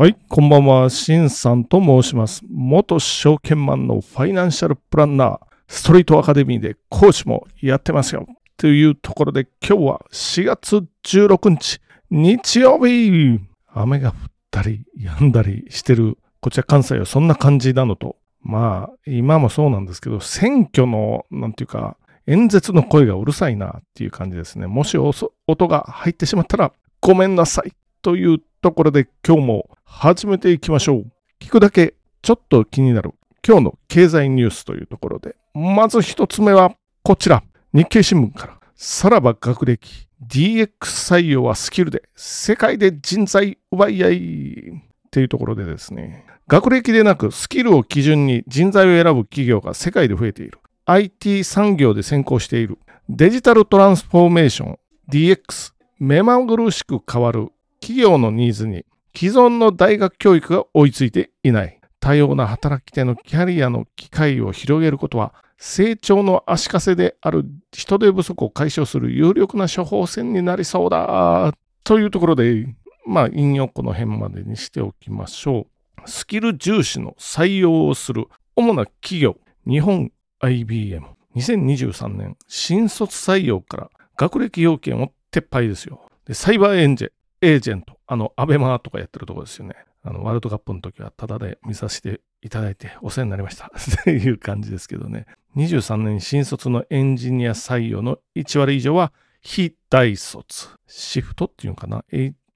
はい、こんばんは、しんさんと申します。元証券マンのファイナンシャルプランナー、ストリートアカデミーで講師もやってますよ。というところで今日は4月16日、日曜日雨が降ったり止んだりしてる、こちら関西はそんな感じなのと、まあ、今もそうなんですけど、選挙の、なんていうか、演説の声がうるさいなっていう感じですね。もし音が入ってしまったらごめんなさいというところで今日も始めていきましょう。聞くだけちょっと気になる。今日の経済ニュースというところで、まず一つ目はこちら、日経新聞から、さらば学歴、DX 採用はスキルで世界で人材奪い合い。っていうところでですね、学歴でなくスキルを基準に人材を選ぶ企業が世界で増えている。IT 産業で先行している。デジタルトランスフォーメーション。DX。目まぐるしく変わる。企業のニーズに既存の大学教育が追いついていない。多様な働き手のキャリアの機会を広げることは成長の足かせである人手不足を解消する有力な処方箋になりそうだ。というところで、まあ、引用この辺までにしておきましょう。スキル重視の採用をする主な企業、日本 IBM。2023年、新卒採用から学歴要件を撤廃ですよ。サイバーエンジェエージェント、あの、アベマとかやってるとこですよね。あの、ワールドカップの時はタダで見させていただいてお世話になりましたって いう感じですけどね。23年新卒のエンジニア採用の1割以上は非大卒。シフトっていうのかな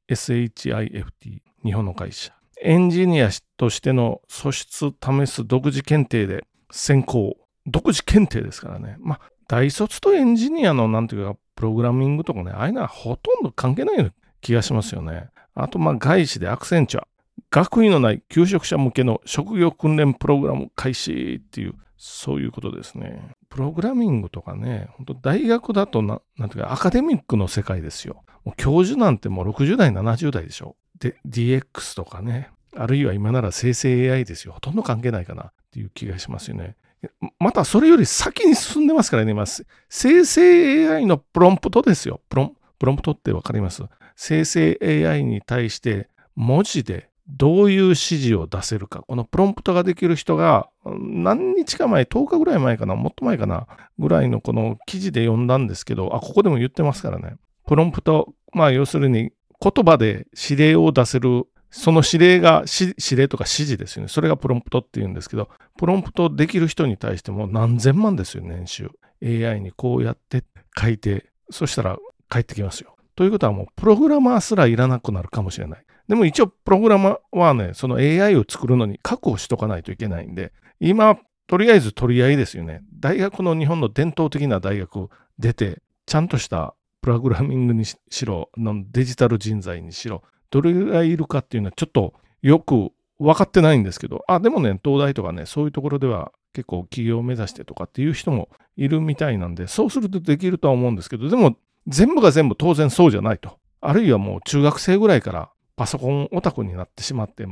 ?SHIFT。日本の会社。エンジニアとしての素質試す独自検定で選考。独自検定ですからね。まあ、大卒とエンジニアのなんていうか、プログラミングとかね、ああいうのはほとんど関係ないような気がしますよね。あと、まあ、外資でアクセンチュア。学位のない求職者向けの職業訓練プログラム開始っていう、そういうことですね。プログラミングとかね、本当大学だとな、なんていうか、アカデミックの世界ですよ。もう教授なんてもう60代、70代でしょ。で、DX とかね、あるいは今なら生成 AI ですよ。ほとんど関係ないかなっていう気がしますよね。またそれより先に進んでますからね、今、生成 AI のプロンプトですよ。プロンプロンプトってわかります？生成 AI に対して文字でどういう指示を出せるか。このプロンプトができる人が何日か前、10日ぐらい前かな、もっと前かな、ぐらいのこの記事で読んだんですけど、あ、ここでも言ってますからね。プロンプト、まあ要するに言葉で指令を出せる、その指令が、指令とか指示ですよね。それがプロンプトって言うんですけど、プロンプトできる人に対しても何千万ですよ、年収。AI にこうやって書いて、そしたら返ってきますよ。ということはもうプログラマーすらいらなくなるかもしれない。でも一応プログラマーはね、その AI を作るのに確保しとかないといけないんで、今、とりあえず取り合いですよね。大学の日本の伝統的な大学出て、ちゃんとしたプログラミングにしろ、デジタル人材にしろ、どれぐらいいるかっていうのはちょっとよく分かってないんですけど、あ、でもね、東大とかね、そういうところでは結構企業を目指してとかっていう人もいるみたいなんで、そうするとできるとは思うんですけど、でも全部が全部当然そうじゃないと。あるいはもう中学生ぐらいからパソコンオタクになってしまって、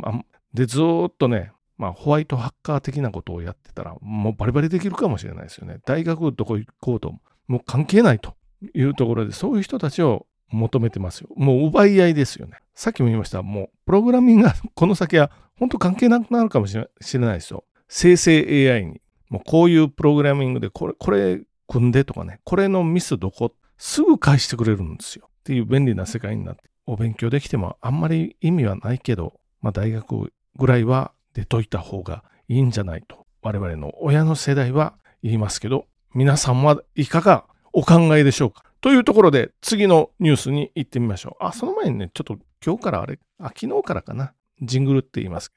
で、ずっとね、まあ、ホワイトハッカー的なことをやってたら、もうバリバリできるかもしれないですよね。大学どこ行こうと、もう関係ないというところで、そういう人たちを求めてますよ。もう奪い合いですよね。さっきも言いました、もうプログラミングが この先は本当関係なくなるかもしれないですよ。生成 AI に。もうこういうプログラミングでこれ、これ組んでとかね、これのミスどこすぐ返してくれるんですよ。っていう便利な世界になって、お勉強できてもあんまり意味はないけど、まあ大学ぐらいは出といた方がいいんじゃないと、我々の親の世代は言いますけど、皆さんはいかがお考えでしょうか？というところで次のニュースに行ってみましょう。あ、その前にね、ちょっと今日からあれ、あ、昨日からかな、ジングルって言いますけ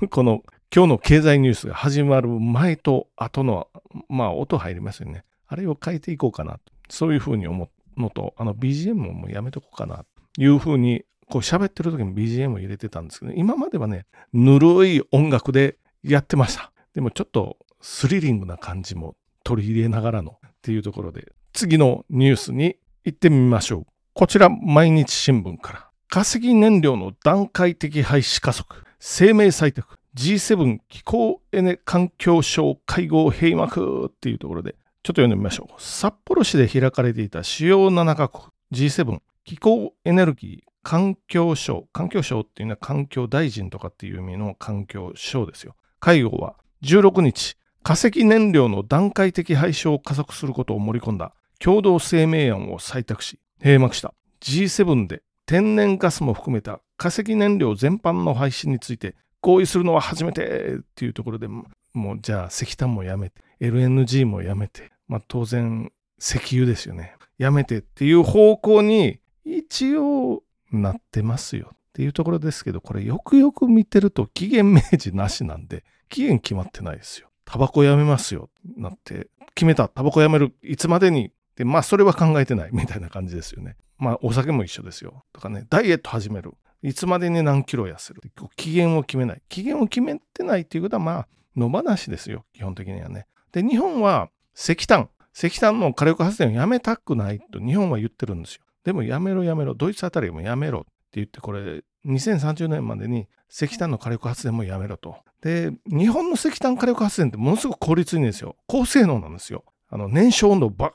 ど、この今日の経済ニュースが始まる前と後の、まあ音入りますよね。あれを変えていこうかなと。そういうふうに思うのと、あの BGM ももうやめとこうかなというふうに、こう喋ってる時に BGM を入れてたんですけど、今まではね、ぬるい音楽でやってました。でもちょっとスリリングな感じも取り入れながらのっていうところで、次のニュースに行ってみましょう。こちら、毎日新聞から。化石燃料の段階的廃止加速。生命採択。G7 気候エネ環境省会合閉幕っていうところで、ちょっと読んでみましょう。札幌市で開かれていた主要7カ国 G7 気候エネルギー環境省、環境省っていうのは環境大臣とかっていう意味の環境省ですよ。会合は16日、化石燃料の段階的廃止を加速することを盛り込んだ共同声明案を採択し、閉幕した G7 で天然ガスも含めた化石燃料全般の廃止について合意するのは初めてっていうところでもうじゃあ石炭もやめて LNG もやめて、まあ、当然石油ですよね。やめてっていう方向に一応なってますよっていうところですけどこれよくよく見てると期限明示なしなんで期限決まってないですよ。タバコやめますよなって決めたタバコやめるいつまでにでまあそれは考えてないみたいな感じですよね。まあお酒も一緒ですよ。とかねダイエット始める。いつまでに何キロ痩せる？期限を決めない。期限を決めてないっていうことは、まあ、野放しですよ、基本的にはね。で、日本は石炭、石炭の火力発電をやめたくないと日本は言ってるんですよ。でもやめろやめろ、ドイツあたりもやめろって言って、これ、2030年までに石炭の火力発電もやめろと。で、日本の石炭火力発電ってものすごく効率いいんですよ。高性能なんですよ。あの燃焼温度を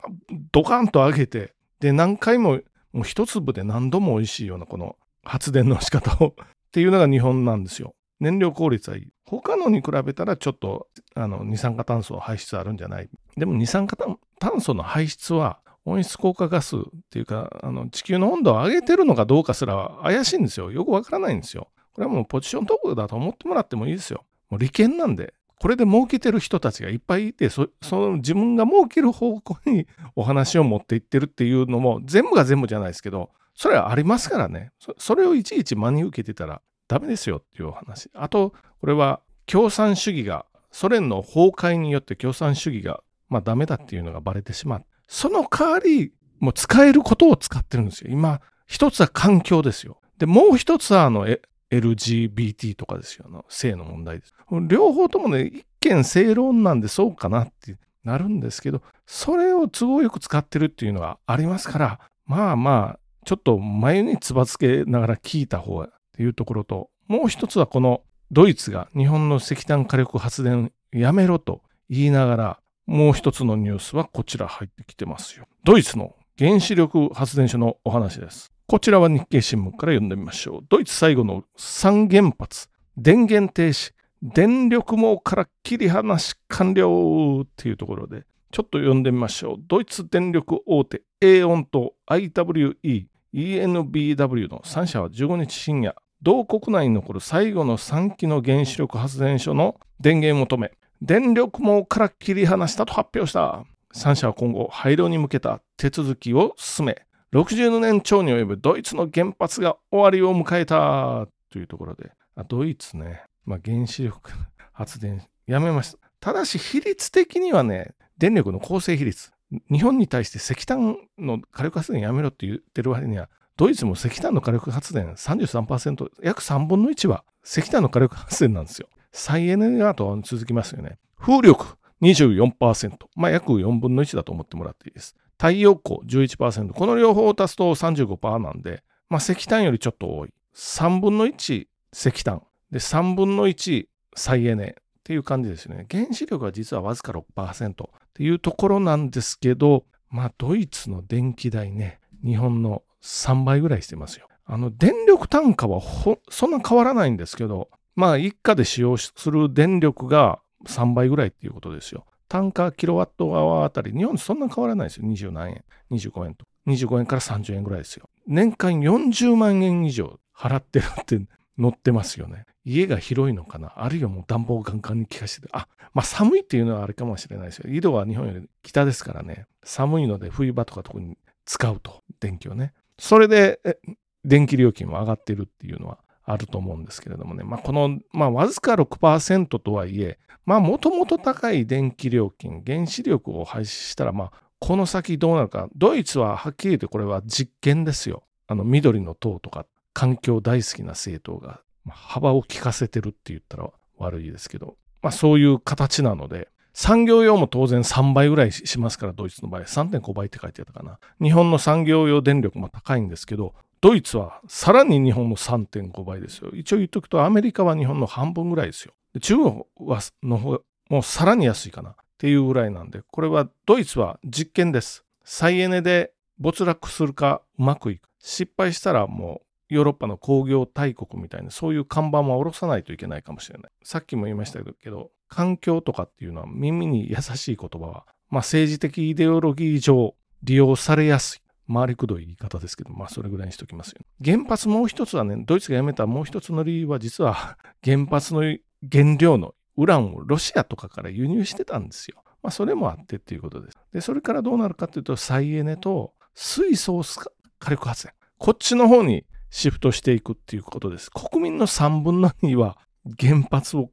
ドカンと上げて、で、何回も、もう一粒で何度も美味しいようなこの発電の仕方をっていうのが日本なんですよ。燃料効率はいい。他のに比べたらちょっとあの二酸化炭素排出あるんじゃない。でも二酸化炭素の排出は温室効果ガスっていうかあの地球の温度を上げてるのかどうかすら怪しいんですよ。よくわからないんですよ。これはもうポジショントークだと思ってもらってもいいですよ。もう利権なんで。これで儲けてる人たちがいっぱいいてその自分が儲ける方向にお話を持っていってるっていうのも全部が全部じゃないですけどそれはありますからね。それをいちいち真に受けてたらダメですよっていうお話。あと、これは共産主義が、ソ連の崩壊によって共産主義が、まあダメだっていうのがバレてしまう。その代わり、もう使えることを使ってるんですよ。今、一つは環境ですよ。で、もう一つはあの、LGBT とかですよ。の性の問題です。両方ともね、一見正論なんでそうかなってなるんですけど、それを都合よく使ってるっていうのはありますから、まあまあ、ちょっと眉につばつけながら聞いた方がっていうところと、もう一つはこのドイツが日本の石炭火力発電やめろと言いながら、もう一つのニュースはこちら入ってきてますよ。ドイツの原子力発電所のお話です。こちらは日経新聞から読んでみましょう。ドイツ最後の3原発、電源停止、電力網から切り離し完了っていうところで、ちょっと読んでみましょう。ドイツ電力大手 A オンと IWE ENBW の3社は15日深夜、同国内に残る最後の3基の原子力発電所の電源を止め、電力網から切り離したと発表した。3社は今後、廃炉に向けた手続きを進め、60年超に及ぶドイツの原発が終わりを迎えたというところで、ドイツね、まあ、原子力発電やめました。ただし、比率的にはね、電力の構成比率、日本に対して石炭の火力発電やめろって言ってる割には、ドイツも石炭の火力発電33%、約3分の1は石炭の火力発電なんですよ。再エネがと続きますよね。風力24%、まあ約4分の1だと思ってもらっていいです。太陽光11%、この両方を足すと35%なんで、まあ石炭よりちょっと多い。3分の1石炭、で3分の1再エネっていう感じですね。原子力は実はわずか6%っていうところなんですけど、まあドイツの電気代ね、日本の3倍ぐらいしてますよ。あの電力単価はそんな変わらないんですけど、まあ一家で使用する電力が3倍ぐらいっていうことですよ。単価キロワットアワーあたり、日本そんな変わらないですよ。20何円、25円と。25円から30円ぐらいですよ。年間40万円以上払ってるって載ってますよね。家が広いのかな？あるいはもう暖房ガンガンに効かして、あ、まあ寒いっていうのはあれかもしれないですよ。緯度は日本より北ですからね、寒いので冬場とか特に使うと、電気をね。それで、電気料金も上がってるっていうのはあると思うんですけれどもね、まあこの、まあわずか6%とはいえ、まあもともと高い電気料金、原子力を廃止したら、まあこの先どうなるか、ドイツははっきり言ってこれは実験ですよ。あの緑の党とか環境大好きな政党が幅を利かせてるって言ったら悪いですけど、まあそういう形なので、産業用も当然3倍ぐらいしますから、ドイツの場合。3.5倍って書いてあったかな。日本の産業用電力も高いんですけど、ドイツはさらに日本の3.5倍ですよ。一応言っとくと、アメリカは日本の半分ぐらいですよ。中国はの方もうさらに安いかなっていうぐらいなんで、これはドイツは実験です。再エネで没落するかうまくいく。失敗したらもうヨーロッパの工業大国みたいなそういう看板は下ろさないといけないかもしれない。さっきも言いましたけど環境とかっていうのは耳に優しい言葉は、まあ、政治的イデオロギー上利用されやすい。回りくどい言い方ですけど、まあそれぐらいにしときますよ。原発もう一つはね、ドイツが辞めたもう一つの理由は実は 原発の原料のウランをロシアとかから輸入してたんですよ。まあそれもあってっていうことです。で、それからどうなるかっていうと、再エネと水素火力発電。こっちの方にシフトしていくっていうことです。国民の3分の2は原発を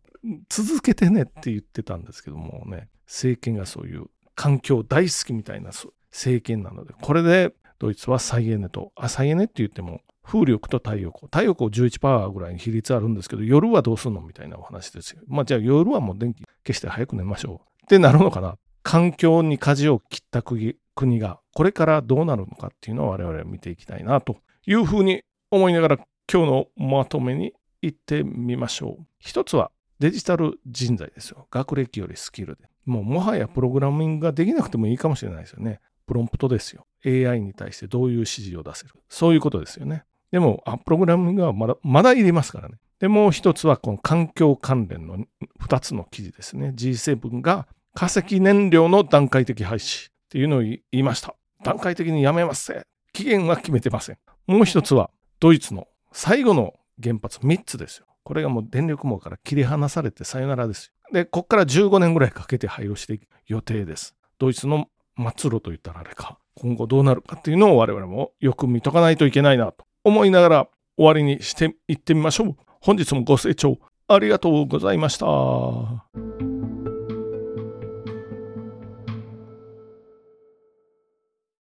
続けてねって言ってたんですけどもね、政権がそういう環境大好きみたいな政権なので、これでドイツは再エネと、あ、再エネって言っても、風力と太陽光。太陽光11%ぐらいに比率あるんですけど、夜はどうすんのみたいなお話ですよ。まあじゃあ夜はもう電気消して早く寝ましょう。ってなるのかな。環境に舵を切った国が、これからどうなるのかっていうのを我々は見ていきたいなというふうに思いながら、今日のまとめに行ってみましょう。一つはデジタル人材ですよ。学歴よりスキルで。もうもはやプログラミングができなくてもいいかもしれないですよね。プロンプトですよ。AI に対してどういう指示を出せる。そういうことですよね。でも、あプログラミングはまだ、まだいりますからね。で、もう一つはこの環境関連の2つの記事ですね。G7 が化石燃料の段階的廃止っていうのを言いました。段階的にやめますせ。期限は決めてません。もう一つはドイツの最後の原発3つですよ。これがもう電力網から切り離されてさよならですよ。で、ここから15年ぐらいかけて廃炉していく予定です。ドイツの末路と言ったらあれか。今後どうなるかっていうのを我々もよく見とかないといけないなと思いながら終わりにしていってみましょう。本日もご清聴ありがとうございました。